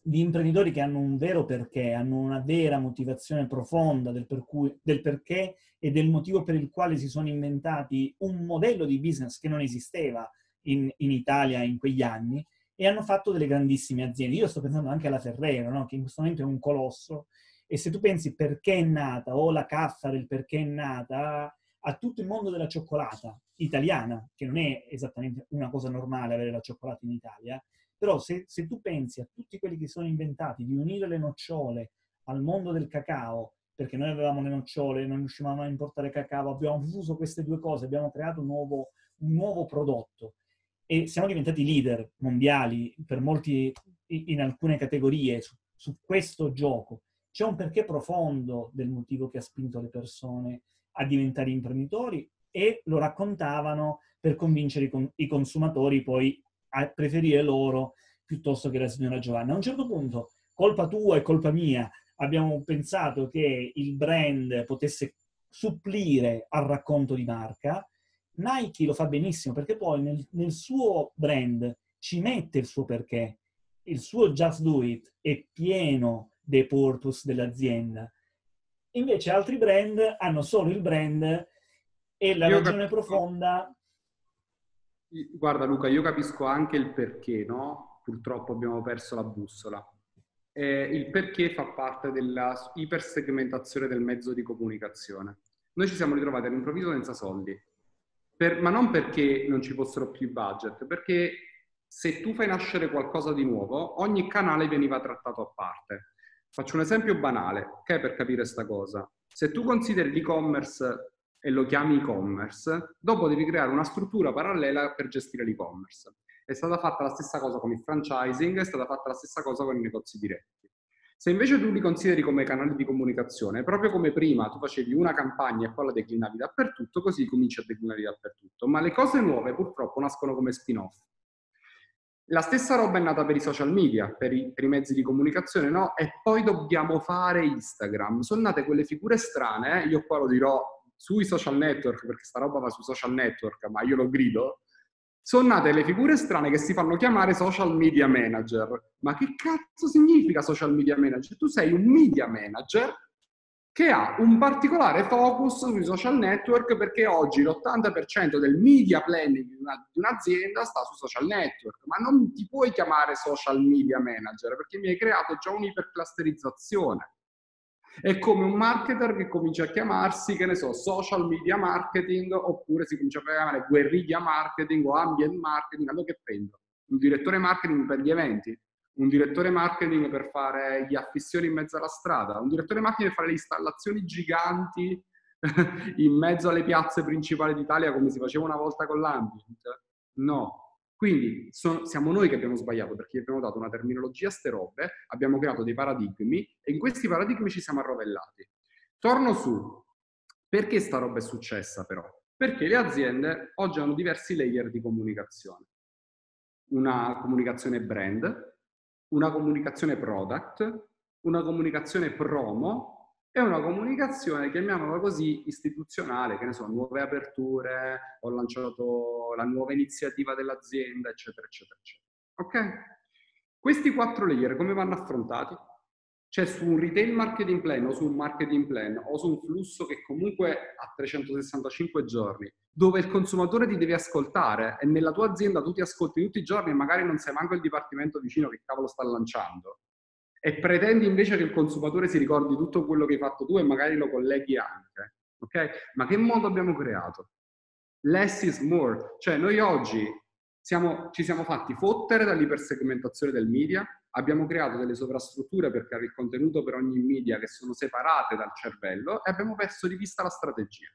di imprenditori che hanno un vero perché, hanno una vera motivazione profonda del, cui, del, perché e del motivo per il quale si sono inventati un modello di business che non esisteva in, in Italia in quegli anni e hanno fatto delle grandissime aziende. Io sto pensando anche alla Ferrero, no? che in questo momento è un colosso, e se tu pensi perché è nata, o la Caffare, il perché è nata, a tutto il mondo della cioccolata italiana, che non è esattamente una cosa normale avere la cioccolata in Italia, però se, se, tu pensi a tutti quelli che sono inventati di unire le nocciole al mondo del cacao, perché noi avevamo le nocciole, non riuscivamo a importare cacao, abbiamo fuso queste due cose, abbiamo creato un nuovo, un nuovo prodotto e siamo diventati leader mondiali per molti, in alcune categorie su, su questo gioco. C'è un perché profondo del motivo che ha spinto le persone a diventare imprenditori e lo raccontavano per convincere i, con- i consumatori poi a preferire loro piuttosto che la signora Giovanna. A un certo punto, colpa tua e colpa mia, abbiamo pensato che il brand potesse supplire al racconto di marca. Nike lo fa benissimo perché poi nel, nel suo brand ci mette il suo perché. Il suo Just Do It è pieno dei purpose dell'azienda. Invece altri brand hanno solo il brand e la Io ragione capisco. profonda Guarda Luca, io capisco anche il perché, no? Purtroppo abbiamo perso la bussola. Eh, il perché fa parte della ipersegmentazione del mezzo di comunicazione. Noi ci siamo ritrovati all'improvviso senza soldi, per, ma non perché non ci fossero più budget, perché se tu fai nascere qualcosa di nuovo, ogni canale veniva trattato a parte. Faccio un esempio banale, ok, per capire questa cosa. Se tu consideri l'e-commerce e lo chiami e-commerce, dopo devi creare una struttura parallela per gestire l'e-commerce. È stata fatta la stessa cosa con il franchising, è stata fatta la stessa cosa con i negozi diretti. Se invece tu li consideri come canali di comunicazione, proprio come prima tu facevi una campagna e poi la declinavi dappertutto, così cominci a declinare dappertutto. Ma le cose nuove purtroppo nascono come spin-off. La stessa roba è nata per i social media, per i, per i, mezzi di comunicazione, no? E poi dobbiamo fare Instagram. Sono nate quelle figure strane, eh? io qua lo dirò sui social network, perché sta roba va sui social network, ma io lo grido, sono nate le figure strane che si fanno chiamare social media manager. Ma che cazzo significa social media manager? Tu sei un media manager che ha un particolare focus sui social network perché oggi l'80% del media planning di, una, di un'azienda sta su social network, ma non ti puoi chiamare social media manager perché mi hai creato già un'iperclusterizzazione. È come un marketer che comincia a chiamarsi, che ne so, social media marketing, oppure si comincia a chiamare guerriglia marketing o ambient marketing. Allora che prendo? Un direttore marketing per gli eventi, un direttore marketing per fare gli affissioni in mezzo alla strada, un direttore marketing per fare le installazioni giganti in mezzo alle piazze principali d'Italia come si faceva una volta con l'ambient. No, Quindi sono, siamo noi che abbiamo sbagliato perché abbiamo dato una terminologia a ste robe, abbiamo creato dei paradigmi e in questi paradigmi ci siamo arrovellati. Torno su. Perché sta roba è successa però? Perché le aziende oggi hanno diversi layer di comunicazione. Una comunicazione brand, una comunicazione product, una comunicazione promo e una comunicazione, chiamiamola così, istituzionale, che ne so, nuove aperture, ho lanciato la nuova iniziativa dell'azienda, eccetera, eccetera, eccetera. Ok? Questi quattro layer come vanno affrontati? Cioè su un retail marketing plan o su un marketing plan o su un flusso che comunque ha 365 giorni, dove il consumatore ti deve ascoltare e nella tua azienda tu ti ascolti tutti i giorni e magari non sai manco il dipartimento vicino che cavolo sta lanciando e pretendi invece che il consumatore si ricordi tutto quello che hai fatto tu e magari lo colleghi anche. Ok? Ma che mondo abbiamo creato? Less is more. Cioè noi oggi siamo, ci siamo fatti fottere dall'ipersegmentazione del media, abbiamo creato delle sovrastrutture per creare il contenuto per ogni media che sono separate dal cervello e abbiamo perso di vista la strategia.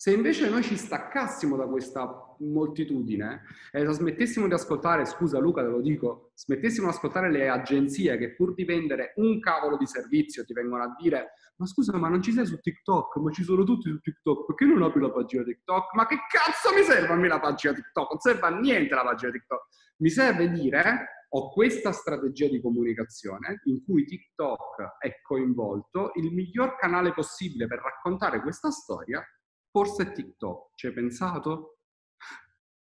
Se invece noi ci staccassimo da questa moltitudine e smettessimo di ascoltare, scusa Luca te lo dico, smettessimo di ascoltare le agenzie che pur di vendere un cavolo di servizio ti vengono a dire ma scusa ma non ci sei su TikTok, ma ci sono tutti su TikTok, perché non apri la pagina TikTok? Ma che cazzo mi serve a me la pagina TikTok? Non serve a niente la pagina TikTok. Mi serve dire ho questa strategia di comunicazione in cui TikTok è coinvolto, il miglior canale possibile per raccontare questa storia Forse TikTok, ci hai pensato?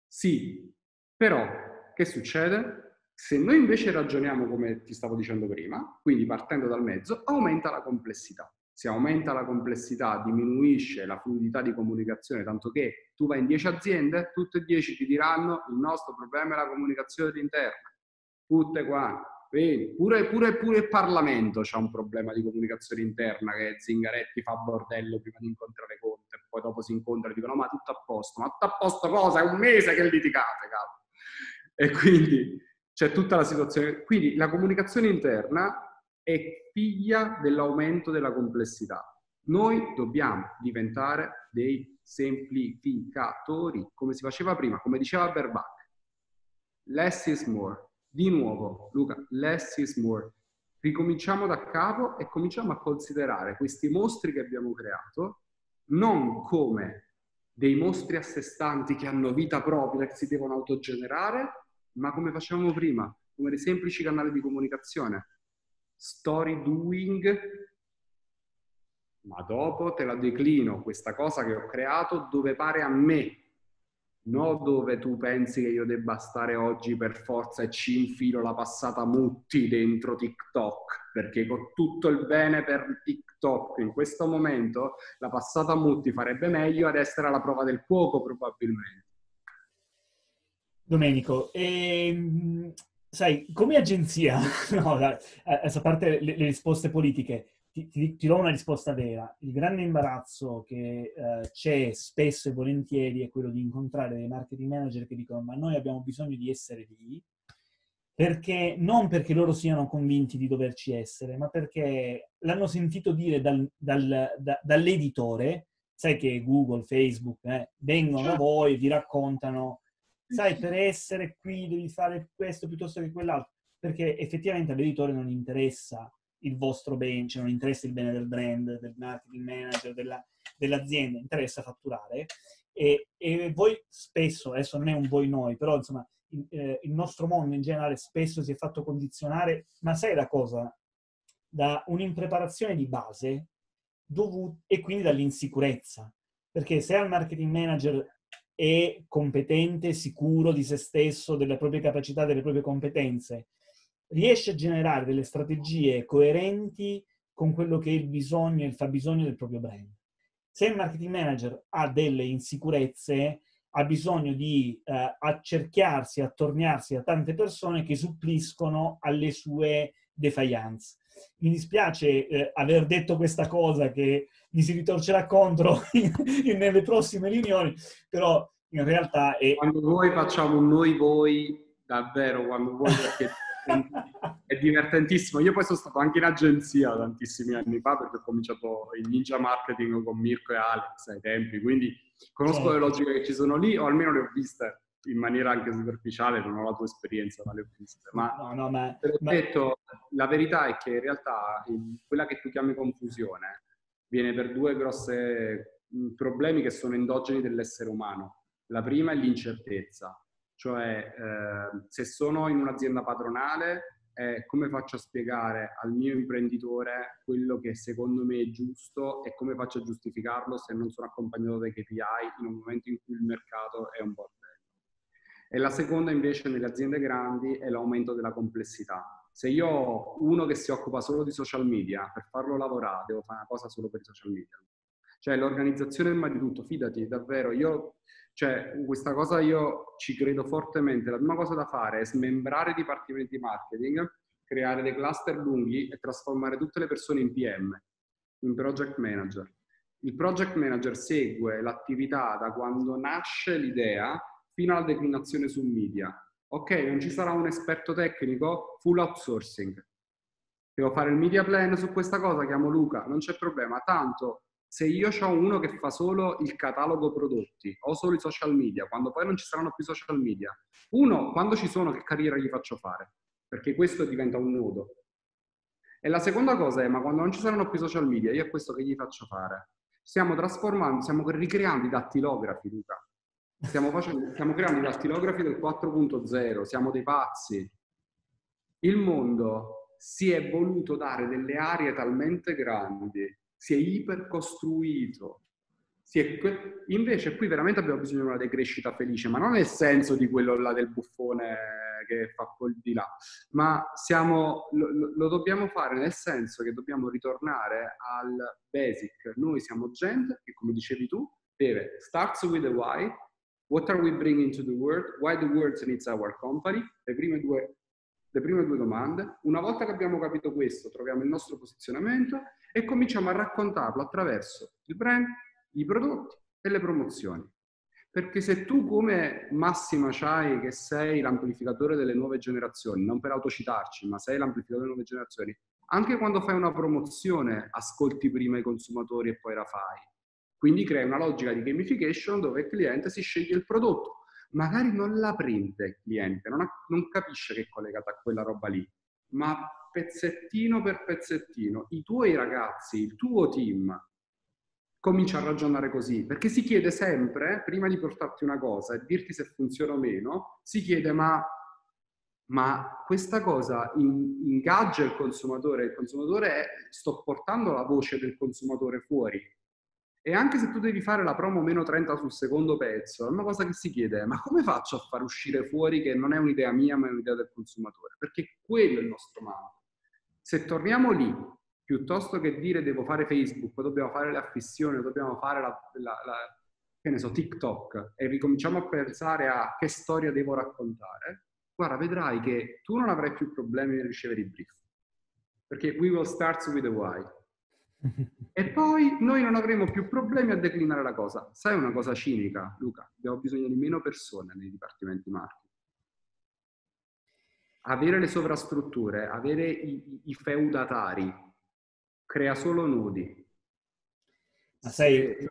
Sì, però che succede? Se noi invece ragioniamo come ti stavo dicendo prima, quindi partendo dal mezzo, aumenta la complessità. Se aumenta la complessità, diminuisce la fluidità di comunicazione, tanto che tu vai in 10 aziende, tutte e 10 ti diranno il nostro problema è la comunicazione interna. Tutte qua. Vedi, pure, pure, pure il Parlamento ha un problema di comunicazione interna che Zingaretti fa bordello prima di incontrare Conte, poi dopo si incontra e dicono ma tutto a posto, ma tutto a posto cosa? È un mese che litigate, capo. E quindi c'è tutta la situazione. Quindi la comunicazione interna è figlia dell'aumento della complessità. Noi dobbiamo diventare dei semplificatori, come si faceva prima, come diceva Berbach. Less is more di nuovo, Luca, less is more. Ricominciamo da capo e cominciamo a considerare questi mostri che abbiamo creato non come dei mostri a sé stanti che hanno vita propria, che si devono autogenerare, ma come facevamo prima, come dei semplici canali di comunicazione. Story doing, ma dopo te la declino questa cosa che ho creato dove pare a me, no dove tu pensi che io debba stare oggi per forza e ci infilo la passata Mutti dentro TikTok, perché con tutto il bene per TikTok in questo momento la passata Mutti farebbe meglio ad essere alla prova del fuoco probabilmente. Domenico, ehm, sai, come agenzia, no, a parte le, le risposte politiche, ti, ti, ti, do una risposta vera. Il grande imbarazzo che eh, c'è spesso e volentieri è quello di incontrare dei marketing manager che dicono ma noi abbiamo bisogno di essere lì, perché non perché loro siano convinti di doverci essere, ma perché l'hanno sentito dire dal, dal, da, dall'editore, sai che Google, Facebook eh, vengono da certo. voi e vi raccontano, sai, per essere qui devi fare questo piuttosto che quell'altro, perché effettivamente all'editore non interessa il vostro bene, cioè non interessa il bene del brand, del marketing manager, della, dell'azienda, interessa fatturare. E, e, voi spesso, adesso non è un voi noi, però insomma il, eh, il nostro mondo in generale spesso si è fatto condizionare, ma sai da cosa? Da un'impreparazione di base dovuta, e quindi dall'insicurezza. Perché se al marketing manager è competente, sicuro di se stesso, delle proprie capacità, delle proprie competenze, riesce a generare delle strategie coerenti con quello che è il bisogno e il fabbisogno del proprio brand. Se il marketing manager ha delle insicurezze, ha bisogno di eh, accerchiarsi, attorniarsi a tante persone che suppliscono alle sue defiance. Mi dispiace eh, aver detto questa cosa che mi si ritorcerà contro nelle prossime riunioni, però in realtà è... Quando voi facciamo noi voi, davvero, quando voi perché è divertentissimo. Io poi sono stato anche in agenzia tantissimi anni fa perché ho cominciato il ninja marketing con Mirko e Alex ai tempi, quindi conosco le logiche che ci sono lì o almeno le ho viste in maniera anche superficiale, non ho la tua esperienza, ma le ho viste. Ma, no, no, ma, ma... detto, la verità è che in realtà quella che tu chiami confusione viene per due grossi problemi che sono endogeni dell'essere umano. La prima è l'incertezza, cioè eh, se sono in un'azienda padronale è come faccio a spiegare al mio imprenditore quello che secondo me è giusto e come faccio a giustificarlo se non sono accompagnato dai KPI in un momento in cui il mercato è un bordello. E la seconda invece nelle aziende grandi è l'aumento della complessità. Se io ho uno che si occupa solo di social media, per farlo lavorare devo fare una cosa solo per i social media. Cioè l'organizzazione prima di tutto, fidati, davvero, io cioè, questa cosa io ci credo fortemente. La prima cosa da fare è smembrare i dipartimenti marketing, creare dei cluster lunghi e trasformare tutte le persone in PM, in project manager. Il project manager segue l'attività da quando nasce l'idea fino alla declinazione su media. Ok, non ci sarà un esperto tecnico, full outsourcing. Devo fare il media plan su questa cosa, chiamo Luca, non c'è problema. Tanto se io ho uno che fa solo il catalogo prodotti o solo i social media, quando poi non ci saranno più social media, uno, quando ci sono, che carriera gli faccio fare? Perché questo diventa un nodo. E la seconda cosa è, ma quando non ci saranno più social media, io a questo che gli faccio fare? Stiamo trasformando, stiamo ricreando i dattilografi, Luca. Stiamo, facendo, stiamo creando i dattilografi del 4.0, siamo dei pazzi. Il mondo si è voluto dare delle aree talmente grandi si è ipercostruito. Si è... Invece qui veramente abbiamo bisogno di una decrescita felice, ma non nel senso di quello là del buffone che fa quel di là, ma siamo, lo, lo dobbiamo fare nel senso che dobbiamo ritornare al basic. Noi siamo gente che, come dicevi tu, deve starts with the why, what are we bringing to the world, why the world needs our company, le prime due le prime due domande. Una volta che abbiamo capito questo, troviamo il nostro posizionamento e cominciamo a raccontarlo attraverso il brand, i prodotti e le promozioni. Perché se tu come massima c'hai che sei l'amplificatore delle nuove generazioni, non per autocitarci, ma sei l'amplificatore delle nuove generazioni, anche quando fai una promozione ascolti prima i consumatori e poi la fai. Quindi crei una logica di gamification dove il cliente si sceglie il prodotto magari non la prende il cliente, non, ha, non capisce che è collegata a quella roba lì, ma pezzettino per pezzettino, i tuoi ragazzi, il tuo team, comincia a ragionare così, perché si chiede sempre, prima di portarti una cosa e dirti se funziona o meno, si chiede ma, ma questa cosa ingaggia il consumatore, il consumatore è, sto portando la voce del consumatore fuori, e anche se tu devi fare la promo meno 30 sul secondo pezzo, è una cosa che si chiede, ma come faccio a far uscire fuori che non è un'idea mia, ma è un'idea del consumatore? Perché quello è il nostro manto. Se torniamo lì, piuttosto che dire devo fare Facebook, dobbiamo fare le affissioni, dobbiamo fare la, la, la che ne so, TikTok, e ricominciamo a pensare a che storia devo raccontare, guarda, vedrai che tu non avrai più problemi nel ricevere i brief. Perché we will start with the why. E poi noi non avremo più problemi a declinare la cosa. Sai una cosa cinica, Luca? Abbiamo bisogno di meno persone nei dipartimenti marketing. Avere le sovrastrutture, avere i, i feudatari, crea solo nodi. Ma sai,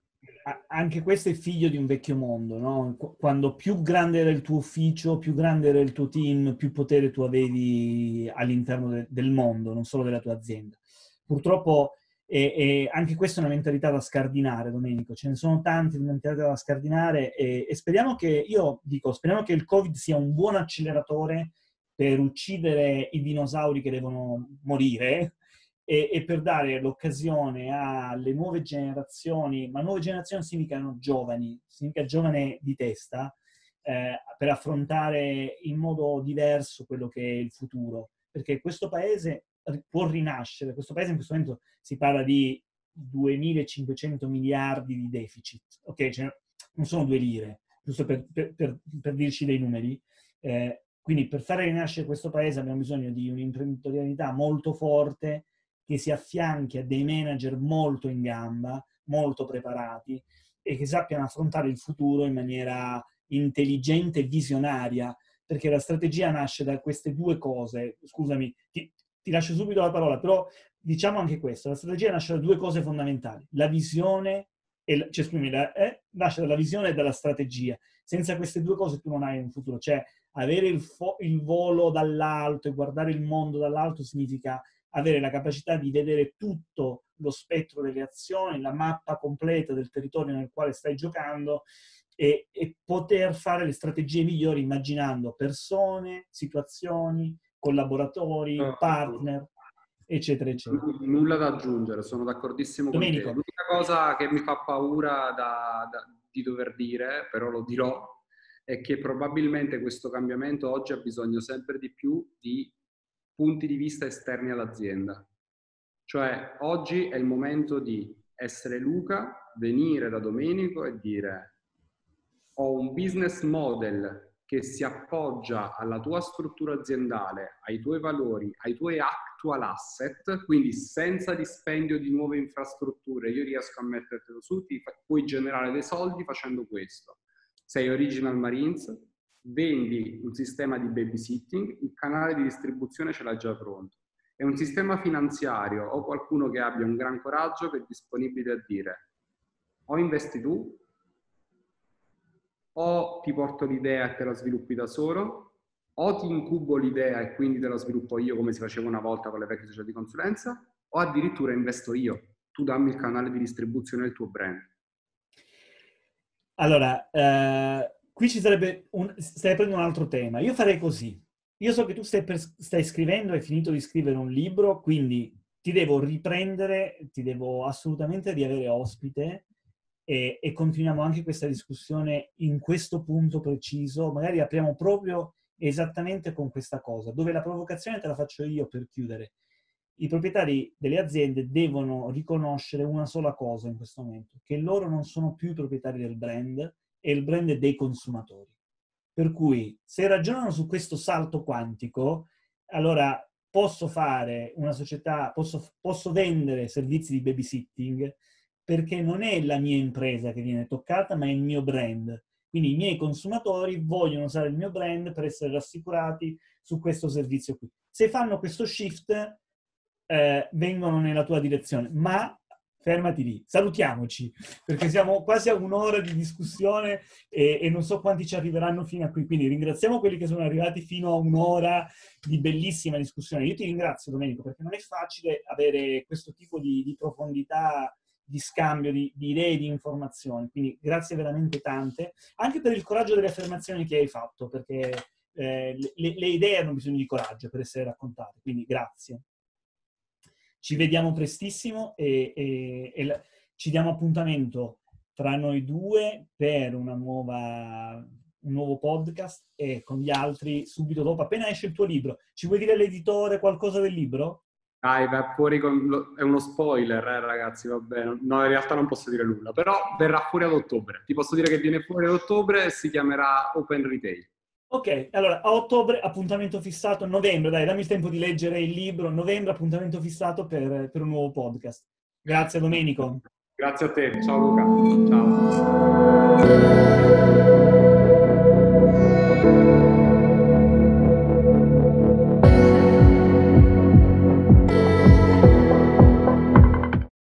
anche questo è figlio di un vecchio mondo, no? Quando più grande era il tuo ufficio, più grande era il tuo team, più potere tu avevi all'interno de- del mondo, non solo della tua azienda. Purtroppo e, e, anche questa è una mentalità da scardinare, Domenico. Ce ne sono tante di mentalità da scardinare e, e, speriamo che, io dico, speriamo che il Covid sia un buon acceleratore per uccidere i dinosauri che devono morire e, e per dare l'occasione alle nuove generazioni, ma nuove generazioni significano giovani, significa giovane di testa, eh, per affrontare in modo diverso quello che è il futuro. Perché questo paese può rinascere. Questo paese in questo momento si parla di 2.500 miliardi di deficit, ok? Cioè, non sono due lire, giusto per, per, per, per dirci dei numeri. Eh, quindi per fare rinascere questo paese abbiamo bisogno di un'imprenditorialità molto forte che si affianchi a dei manager molto in gamba, molto preparati e che sappiano affrontare il futuro in maniera intelligente e visionaria, perché la strategia nasce da queste due cose. Scusami, ti, ti lascio subito la parola, però diciamo anche questo, la strategia nasce da due cose fondamentali, la visione e, cioè, scusami, eh, nasce dalla visione e dalla strategia. Senza queste due cose tu non hai un futuro. Cioè, avere il, fo- il volo dall'alto e guardare il mondo dall'alto significa avere la capacità di vedere tutto lo spettro delle azioni, la mappa completa del territorio nel quale stai giocando e, e poter fare le strategie migliori immaginando persone, situazioni, collaboratori, partner eccetera, eccetera. Nulla da aggiungere, sono d'accordissimo Domenico. con te. L'unica cosa che mi fa paura da, da, di dover dire, però lo dirò, è che probabilmente questo cambiamento oggi ha bisogno sempre di più di punti di vista esterni all'azienda. Cioè, oggi è il momento di essere Luca, venire da Domenico e dire ho un business model che si appoggia alla tua struttura aziendale, ai tuoi valori, ai tuoi actual asset, quindi senza dispendio di nuove infrastrutture, io riesco a mettertelo su, ti puoi generare dei soldi facendo questo. Sei Original Marines, vendi un sistema di babysitting, il canale di distribuzione ce l'hai già pronto. È un sistema finanziario o qualcuno che abbia un gran coraggio che è disponibile a dire o investi tu o ti porto l'idea e te la sviluppi da solo, o ti incubo l'idea e quindi te la sviluppo io come si faceva una volta con le vecchie società di consulenza, o addirittura investo io. Tu dammi il canale di distribuzione del tuo brand. Allora, eh, qui ci sarebbe un, stai prendendo un altro tema. Io farei così. Io so che tu stai, per, stai scrivendo, hai finito di scrivere un libro, quindi ti devo riprendere, ti devo assolutamente riavere ospite e, e, continuiamo anche questa discussione in questo punto preciso. Magari apriamo proprio esattamente con questa cosa, dove la provocazione te la faccio io per chiudere. I proprietari delle aziende devono riconoscere una sola cosa in questo momento, che loro non sono più i proprietari del brand e il brand è dei consumatori. Per cui se ragionano su questo salto quantico, allora posso fare una società, posso, posso vendere servizi di babysitting, perché non è la mia impresa che viene toccata, ma è il mio brand. Quindi i miei consumatori vogliono usare il mio brand per essere rassicurati su questo servizio qui. Se fanno questo shift, eh, vengono nella tua direzione. Ma fermati lì, salutiamoci, perché siamo quasi a un'ora di discussione e, e, non so quanti ci arriveranno fino a qui. Quindi ringraziamo quelli che sono arrivati fino a un'ora di bellissima discussione. Io ti ringrazio, Domenico, perché non è facile avere questo tipo di, di profondità di scambio di, di idee e di informazioni. Quindi grazie veramente tante, anche per il coraggio delle affermazioni che hai fatto, perché eh, le, le, idee hanno bisogno di coraggio per essere raccontate. Quindi grazie. Ci vediamo prestissimo e, e, e ci diamo appuntamento tra noi due per nuova, un nuovo podcast e con gli altri subito dopo, appena esce il tuo libro. Ci vuoi dire l'editore qualcosa del libro? Dai, va fuori con... Lo... è uno spoiler, eh, ragazzi, va bene. No, in realtà non posso dire nulla, però verrà fuori ad ottobre. Ti posso dire che viene fuori ad ottobre e si chiamerà Open Retail. Ok, allora a ottobre appuntamento fissato, novembre, dai, dammi il tempo di leggere il libro, novembre appuntamento fissato per, per un nuovo podcast. Grazie Domenico. Grazie a te, ciao Luca. Ciao.